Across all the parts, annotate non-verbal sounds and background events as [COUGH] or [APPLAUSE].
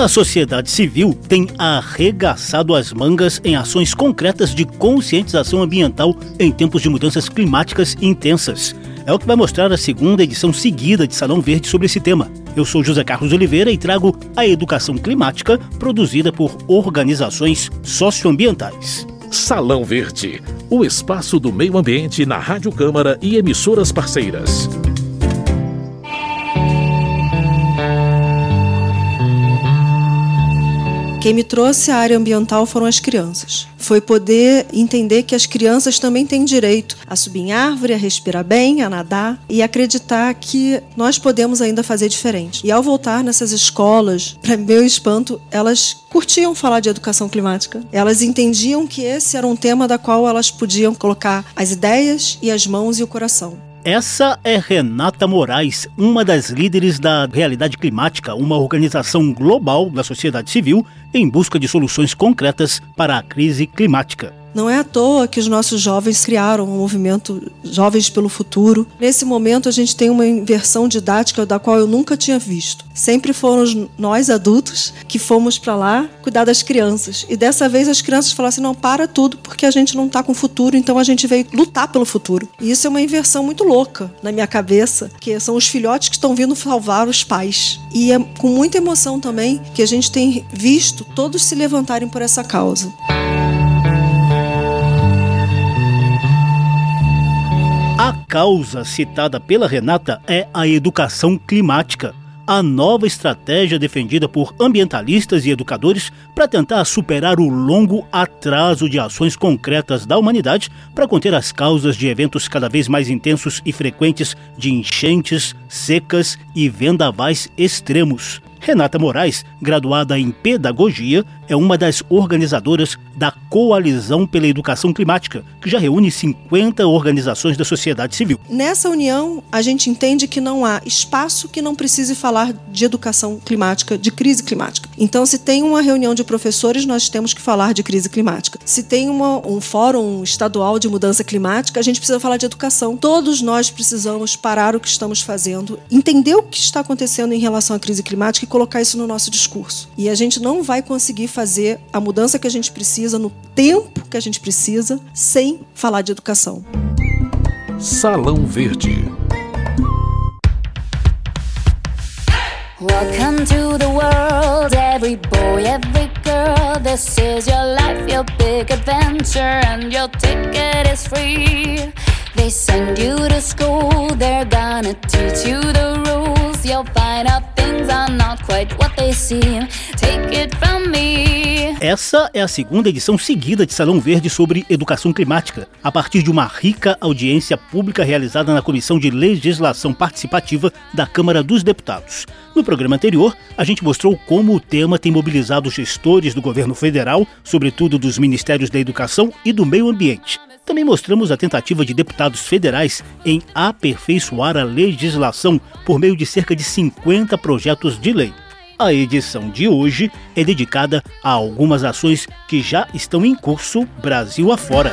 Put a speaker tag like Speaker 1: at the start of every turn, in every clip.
Speaker 1: A sociedade civil tem arregaçado as mangas em ações concretas de conscientização ambiental em tempos de mudanças climáticas intensas. É o que vai mostrar a segunda edição seguida de Salão Verde sobre esse tema. Eu sou José Carlos Oliveira e trago a educação climática produzida por organizações socioambientais.
Speaker 2: Salão Verde, o espaço do meio ambiente na Rádio Câmara e emissoras parceiras.
Speaker 3: Quem me trouxe à área ambiental foram as crianças. Foi poder entender que as crianças também têm direito a subir em árvore, a respirar bem, a nadar e acreditar que nós podemos ainda fazer diferente. E ao voltar nessas escolas, [LAUGHS] para meu espanto, elas curtiam falar de educação climática. Elas entendiam que esse era um tema da qual elas podiam colocar as ideias e as mãos e o coração.
Speaker 1: Essa é Renata Moraes, uma das líderes da Realidade Climática, uma organização global da sociedade civil em busca de soluções concretas para a crise climática.
Speaker 3: Não é à toa que os nossos jovens criaram o um movimento Jovens pelo Futuro. Nesse momento, a gente tem uma inversão didática da qual eu nunca tinha visto. Sempre foram nós adultos que fomos para lá cuidar das crianças. E dessa vez as crianças falaram assim: não, para tudo, porque a gente não está com futuro, então a gente veio lutar pelo futuro. E isso é uma inversão muito louca na minha cabeça, que são os filhotes que estão vindo salvar os pais. E é com muita emoção também que a gente tem visto todos se levantarem por essa causa.
Speaker 1: Causa citada pela Renata é a educação climática, a nova estratégia defendida por ambientalistas e educadores para tentar superar o longo atraso de ações concretas da humanidade para conter as causas de eventos cada vez mais intensos e frequentes de enchentes, secas e vendavais extremos. Renata Moraes, graduada em Pedagogia, é uma das organizadoras da Coalizão pela Educação Climática, que já reúne 50 organizações da sociedade civil.
Speaker 3: Nessa união, a gente entende que não há espaço que não precise falar de educação climática, de crise climática. Então, se tem uma reunião de professores, nós temos que falar de crise climática. Se tem uma, um fórum estadual de mudança climática, a gente precisa falar de educação. Todos nós precisamos parar o que estamos fazendo, entender o que está acontecendo em relação à crise climática colocar isso no nosso discurso. E a gente não vai conseguir fazer a mudança que a gente precisa no tempo que a gente precisa sem falar de educação.
Speaker 2: Salão Verde. Welcome to the world, every boy, every girl. This is your life, your big adventure, and your ticket is free. They send you to school, they're gonna teach you the rules. You'll find out things are not quite what they seem. Take it from me.
Speaker 1: Essa é a segunda edição seguida de Salão Verde sobre educação climática, a partir de uma rica audiência pública realizada na Comissão de Legislação Participativa da Câmara dos Deputados. No programa anterior, a gente mostrou como o tema tem mobilizado gestores do governo federal, sobretudo dos Ministérios da Educação e do Meio Ambiente. Também mostramos a tentativa de deputados federais em aperfeiçoar a legislação por meio de cerca de 50 projetos de lei. A edição de hoje é dedicada a algumas ações que já estão em curso Brasil afora.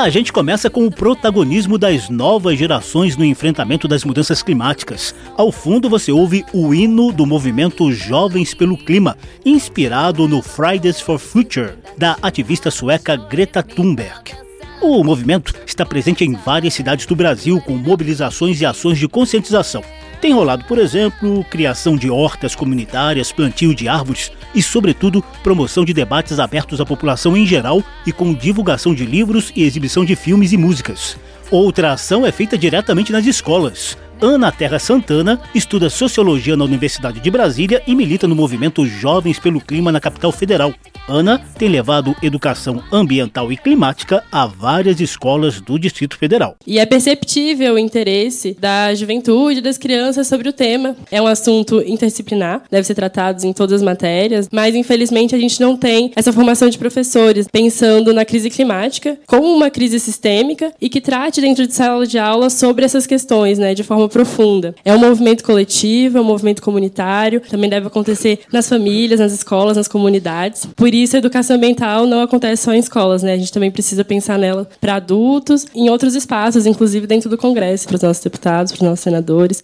Speaker 1: A gente começa com o protagonismo das novas gerações no enfrentamento das mudanças climáticas. Ao fundo você ouve o hino do movimento Jovens pelo Clima, inspirado no Fridays for Future, da ativista sueca Greta Thunberg. O movimento está presente em várias cidades do Brasil com mobilizações e ações de conscientização. Tem rolado, por exemplo, criação de hortas comunitárias, plantio de árvores e, sobretudo, promoção de debates abertos à população em geral e com divulgação de livros e exibição de filmes e músicas. Outra ação é feita diretamente nas escolas. Ana Terra Santana estuda sociologia na Universidade de Brasília e milita no movimento Jovens pelo Clima na capital federal. Ana tem levado educação ambiental e climática a várias escolas do Distrito Federal.
Speaker 4: E é perceptível o interesse da juventude, das crianças sobre o tema. É um assunto interdisciplinar, deve ser tratado em todas as matérias, mas infelizmente a gente não tem essa formação de professores pensando na crise climática como uma crise sistêmica e que trate dentro de sala de aula sobre essas questões, né, de forma forma profunda. É um movimento coletivo, é um movimento comunitário, também deve acontecer nas famílias, nas escolas, nas comunidades. Por isso, a educação ambiental não acontece só em escolas, né? A gente também precisa pensar nela para adultos, em outros espaços, inclusive dentro do Congresso, para os nossos deputados, para os nossos senadores.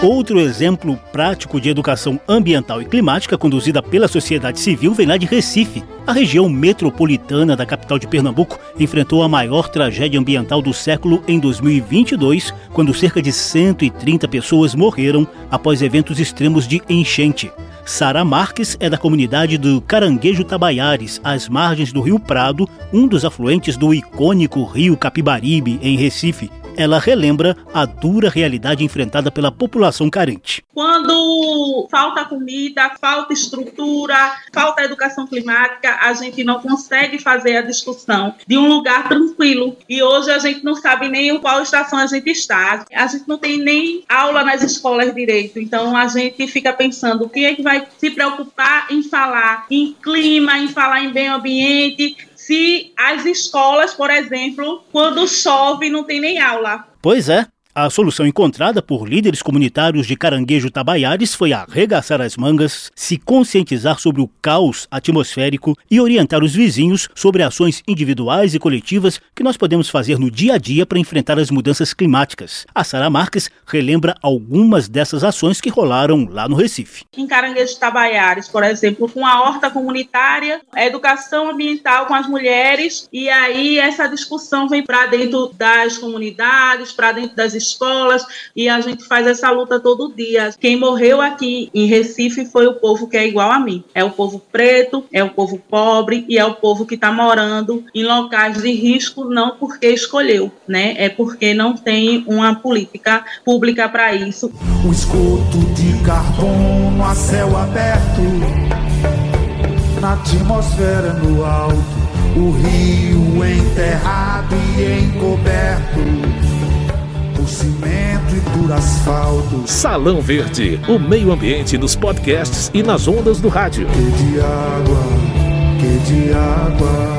Speaker 1: Outro exemplo prático de educação ambiental e climática conduzida pela sociedade civil vem lá de Recife. A região metropolitana da capital de Pernambuco enfrentou a maior tragédia ambiental do século em 2022, quando cerca de 130 pessoas morreram após eventos extremos de enchente. Sara Marques é da comunidade do Caranguejo Tabaiares, às margens do Rio Prado, um dos afluentes do icônico Rio Capibaribe, em Recife ela relembra a dura realidade enfrentada pela população carente.
Speaker 5: Quando falta comida, falta estrutura, falta educação climática, a gente não consegue fazer a discussão de um lugar tranquilo. E hoje a gente não sabe nem em qual estação a gente está. A gente não tem nem aula nas escolas direito. Então a gente fica pensando quem é que vai se preocupar em falar em clima, em falar em meio ambiente, se as escolas, por exemplo, quando chove não tem nem aula.
Speaker 1: Pois é. A solução encontrada por líderes comunitários de Caranguejo Tabaiares foi arregaçar as mangas, se conscientizar sobre o caos atmosférico e orientar os vizinhos sobre ações individuais e coletivas que nós podemos fazer no dia a dia para enfrentar as mudanças climáticas. A Sara Marques relembra algumas dessas ações que rolaram lá no Recife.
Speaker 5: Em Caranguejo Tabaiares, por exemplo, com a horta comunitária, a educação ambiental com as mulheres, e aí essa discussão vem para dentro das comunidades, para dentro das escolas e a gente faz essa luta todo dia. Quem morreu aqui em Recife foi o povo que é igual a mim. É o povo preto, é o povo pobre e é o povo que está morando em locais de risco não porque escolheu, né? É porque não tem uma política pública para isso.
Speaker 6: O esgoto de carbono a céu aberto, na atmosfera no alto, o rio enterrado e encoberto cimento e por asfalto.
Speaker 7: Salão Verde, o meio ambiente nos podcasts e nas ondas do rádio.
Speaker 6: Que de água, que de água.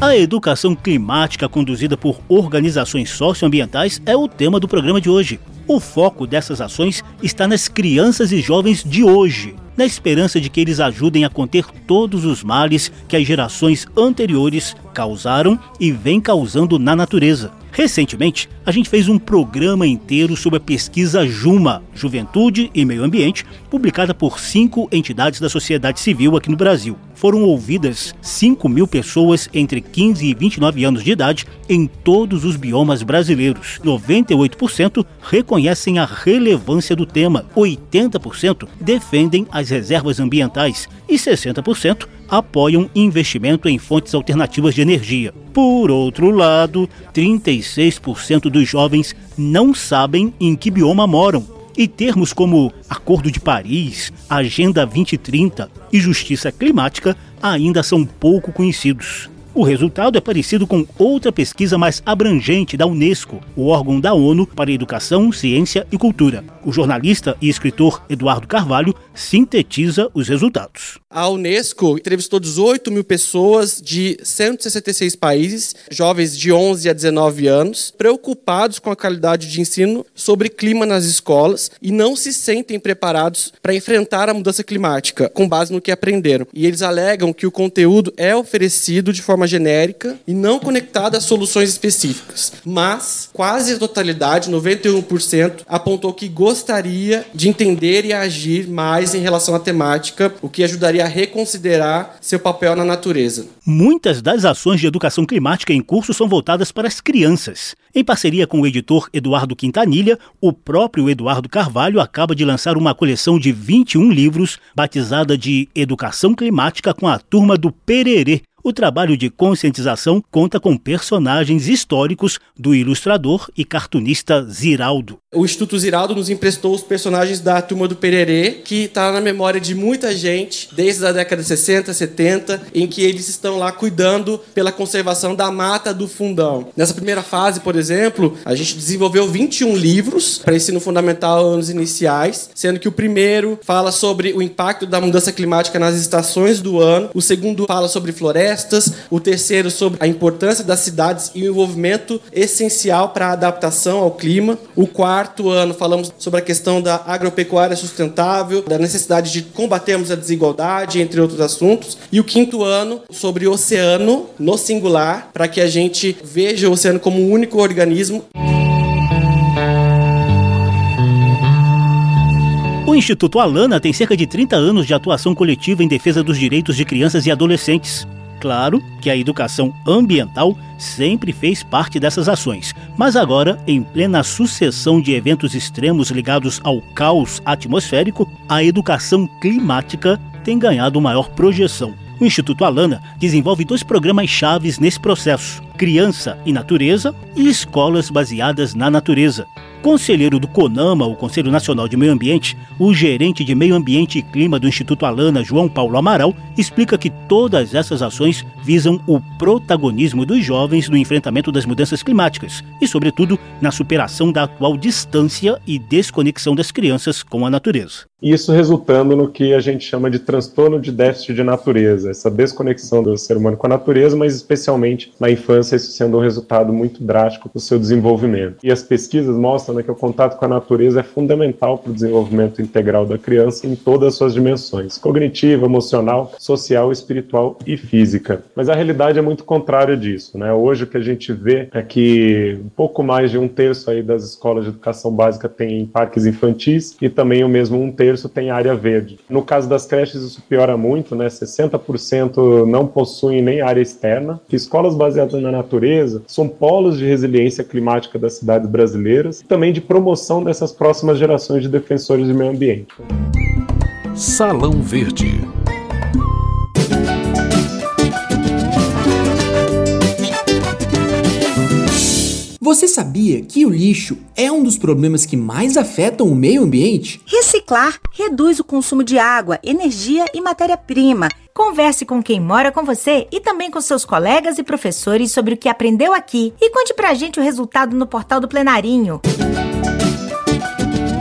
Speaker 1: A educação climática conduzida por organizações socioambientais é o tema do programa de hoje. O foco dessas ações está nas crianças e jovens de hoje, na esperança de que eles ajudem a conter todos os males que as gerações anteriores causaram e vêm causando na natureza. Recentemente, a gente fez um programa inteiro sobre a pesquisa Juma, Juventude e Meio Ambiente, publicada por cinco entidades da sociedade civil aqui no Brasil. Foram ouvidas 5 mil pessoas entre 15 e 29 anos de idade em todos os biomas brasileiros. 98% reconhecem a relevância do tema, 80% defendem as reservas ambientais e 60% apoiam investimento em fontes alternativas de energia. Por outro lado, 36% dos jovens não sabem em que bioma moram. E termos como Acordo de Paris, Agenda 2030 e Justiça Climática ainda são pouco conhecidos. O resultado é parecido com outra pesquisa mais abrangente da Unesco, o órgão da ONU para Educação, Ciência e Cultura. O jornalista e escritor Eduardo Carvalho sintetiza os resultados.
Speaker 8: A Unesco entrevistou 18 mil pessoas de 166 países, jovens de 11 a 19 anos, preocupados com a qualidade de ensino sobre clima nas escolas e não se sentem preparados para enfrentar a mudança climática, com base no que aprenderam. E eles alegam que o conteúdo é oferecido de forma genérica e não conectada a soluções específicas. Mas quase a totalidade, 91%, apontou que gostaria de entender e agir mais em relação à temática, o que ajudaria a reconsiderar seu papel na natureza.
Speaker 1: Muitas das ações de educação climática em curso são voltadas para as crianças. Em parceria com o editor Eduardo Quintanilha, o próprio Eduardo Carvalho acaba de lançar uma coleção de 21 livros batizada de Educação Climática com a Turma do Pererê, o trabalho de conscientização conta com personagens históricos do ilustrador e cartunista Ziraldo.
Speaker 8: O Instituto Ziraldo nos emprestou os personagens da Turma do Pererê, que está na memória de muita gente, desde a década de 60, 70, em que eles estão lá cuidando pela conservação da mata do fundão. Nessa primeira fase, por exemplo, a gente desenvolveu 21 livros para ensino fundamental anos iniciais, sendo que o primeiro fala sobre o impacto da mudança climática nas estações do ano, o segundo fala sobre florestas, florestas. O terceiro sobre a importância das cidades e o envolvimento essencial para a adaptação ao clima. O quarto ano falamos sobre a questão da agropecuária sustentável, da necessidade de combatermos a desigualdade, entre outros assuntos. E o quinto ano sobre o oceano no singular, para que a gente veja o oceano como um único organismo.
Speaker 1: O Instituto Alana tem cerca de 30 anos de atuação coletiva em defesa dos direitos de crianças e adolescentes. Claro que a educação ambiental sempre fez parte dessas ações, mas agora, em plena sucessão de eventos extremos ligados ao caos atmosférico, a educação climática tem ganhado maior projeção. O Instituto Alana desenvolve dois programas chaves nesse processo: Criança e Natureza e Escolas Baseadas na Natureza. Conselheiro do CONAMA, o Conselho Nacional de Meio Ambiente, o gerente de Meio Ambiente e Clima do Instituto Alana, João Paulo Amaral, explica que todas essas ações visam o protagonismo dos jovens no enfrentamento das mudanças climáticas e, sobretudo, na superação da atual distância e desconexão das crianças com a natureza.
Speaker 9: Isso resultando no que a gente chama de transtorno de déficit de natureza, essa desconexão do ser humano com a natureza, mas especialmente na infância, isso sendo um resultado muito drástico do seu desenvolvimento. E as pesquisas mostram né, que o contato com a natureza é fundamental para o desenvolvimento integral da criança em todas as suas dimensões: cognitiva, emocional, social, espiritual e física. Mas a realidade é muito contrária disso. Né? Hoje o que a gente vê é que um pouco mais de um terço aí das escolas de educação básica tem parques infantis e também o mesmo um terço terço tem área verde. No caso das creches, isso piora muito, né? 60% não possuem nem área externa. Escolas baseadas na natureza são polos de resiliência climática das cidades brasileiras e também de promoção dessas próximas gerações de defensores do meio ambiente.
Speaker 7: Salão Verde.
Speaker 10: Você sabia que o lixo é um dos problemas que mais afetam o meio ambiente?
Speaker 11: Reciclar reduz o consumo de água, energia e matéria-prima. Converse com quem mora com você e também com seus colegas e professores sobre o que aprendeu aqui e conte pra gente o resultado no portal do Plenarinho.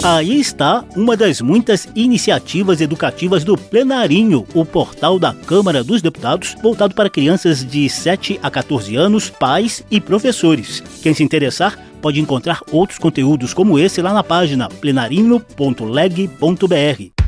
Speaker 1: Aí está uma das muitas iniciativas educativas do Plenarinho, o portal da Câmara dos Deputados, voltado para crianças de 7 a 14 anos, pais e professores. Quem se interessar pode encontrar outros conteúdos como esse lá na página plenarinho.leg.br.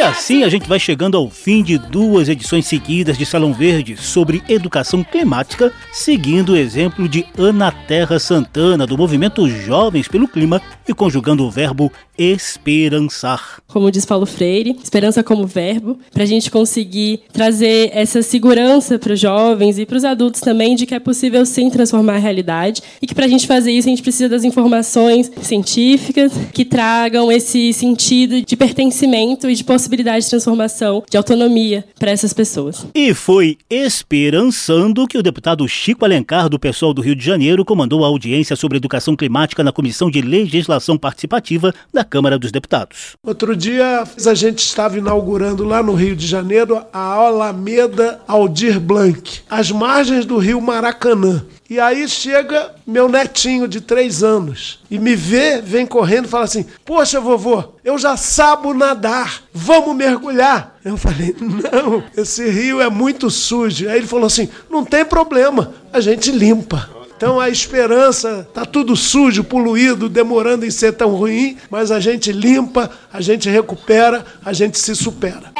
Speaker 1: E assim a gente vai chegando ao fim de duas edições seguidas de Salão Verde sobre educação climática, seguindo o exemplo de Ana Terra Santana, do movimento Jovens pelo Clima, e conjugando o verbo esperançar.
Speaker 4: Como diz Paulo Freire, esperança como verbo, para a gente conseguir trazer essa segurança para os jovens e para os adultos também de que é possível sim transformar a realidade e que para a gente fazer isso a gente precisa das informações científicas que tragam esse sentido de pertencimento e de possibilidade de transformação, de autonomia para essas pessoas.
Speaker 1: E foi esperançando que o deputado Chico Alencar, do pessoal do Rio de Janeiro, comandou a audiência sobre educação climática na Comissão de Legislação Participativa da Câmara dos Deputados.
Speaker 12: Outro dia a gente estava inaugurando lá no Rio de Janeiro a Alameda Aldir Blanc, às margens do rio Maracanã. E aí chega meu netinho de três anos e me vê, vem correndo e fala assim: Poxa, vovô, eu já sabo nadar, vamos mergulhar. Eu falei: Não, esse rio é muito sujo. Aí ele falou assim: Não tem problema, a gente limpa. Então a esperança tá tudo sujo, poluído, demorando em ser tão ruim, mas a gente limpa, a gente recupera, a gente se supera.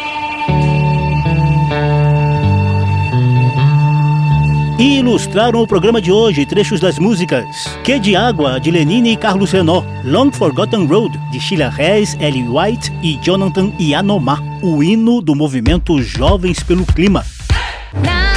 Speaker 1: E ilustraram o programa de hoje trechos das músicas. Que de Água, de Lenine e Carlos Renault, Long Forgotten Road, de Sheila Reis, Ellie White e Jonathan Yanomá, o hino do movimento Jovens pelo Clima.
Speaker 2: Now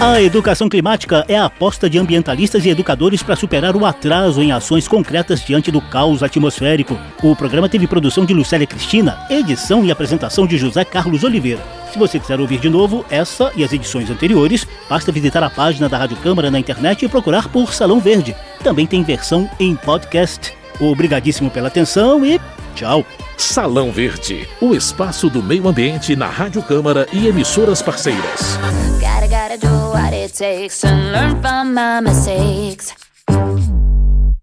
Speaker 1: A educação climática é a aposta de ambientalistas e educadores para superar o atraso em ações concretas diante do caos atmosférico. O programa teve produção de Lucélia Cristina, edição e apresentação de José Carlos Oliveira. Se você quiser ouvir de novo essa e as edições anteriores, basta visitar a página da Rádio Câmara na internet e procurar por Salão Verde. Também tem versão em podcast. Obrigadíssimo pela atenção e Tchau.
Speaker 7: Salão Verde, o espaço do meio ambiente na Rádio Câmara e emissoras parceiras.
Speaker 2: Gotta, gotta